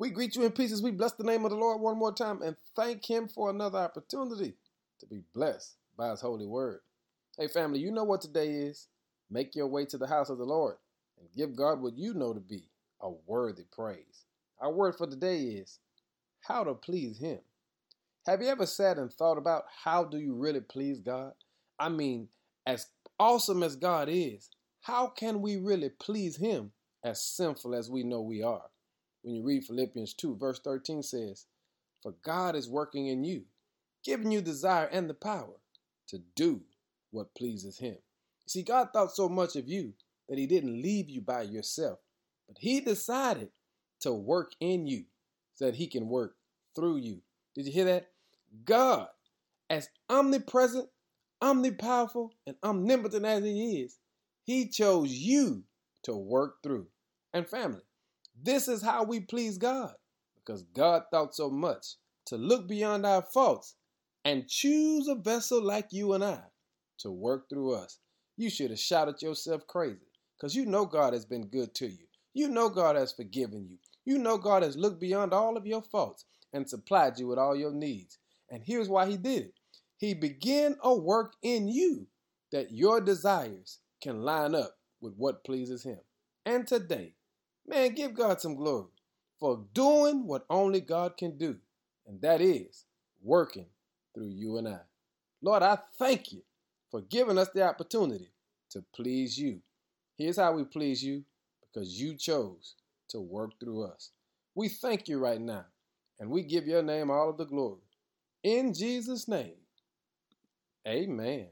We greet you in pieces. We bless the name of the Lord one more time and thank Him for another opportunity to be blessed by His holy word. Hey, family, you know what today is. Make your way to the house of the Lord and give God what you know to be a worthy praise. Our word for today is how to please Him. Have you ever sat and thought about how do you really please God? I mean, as awesome as God is, how can we really please Him as sinful as we know we are? When you read Philippians 2, verse 13 says, For God is working in you, giving you desire and the power to do what pleases Him. See, God thought so much of you that He didn't leave you by yourself, but He decided to work in you so that He can work through you. Did you hear that? God, as omnipresent, omnipowerful, and omnipotent as He is, He chose you to work through. And family, this is how we please God because God thought so much to look beyond our faults and choose a vessel like you and I to work through us. You should have shouted yourself crazy because you know God has been good to you. You know God has forgiven you. You know God has looked beyond all of your faults and supplied you with all your needs. And here's why He did it He began a work in you that your desires can line up with what pleases Him. And today, man, give God some glory for doing what only God can do, and that is working through you and I. Lord, I thank you for giving us the opportunity to please you. Here's how we please you because you chose to work through us. We thank you right now, and we give your name all of the glory. In Jesus' name, amen.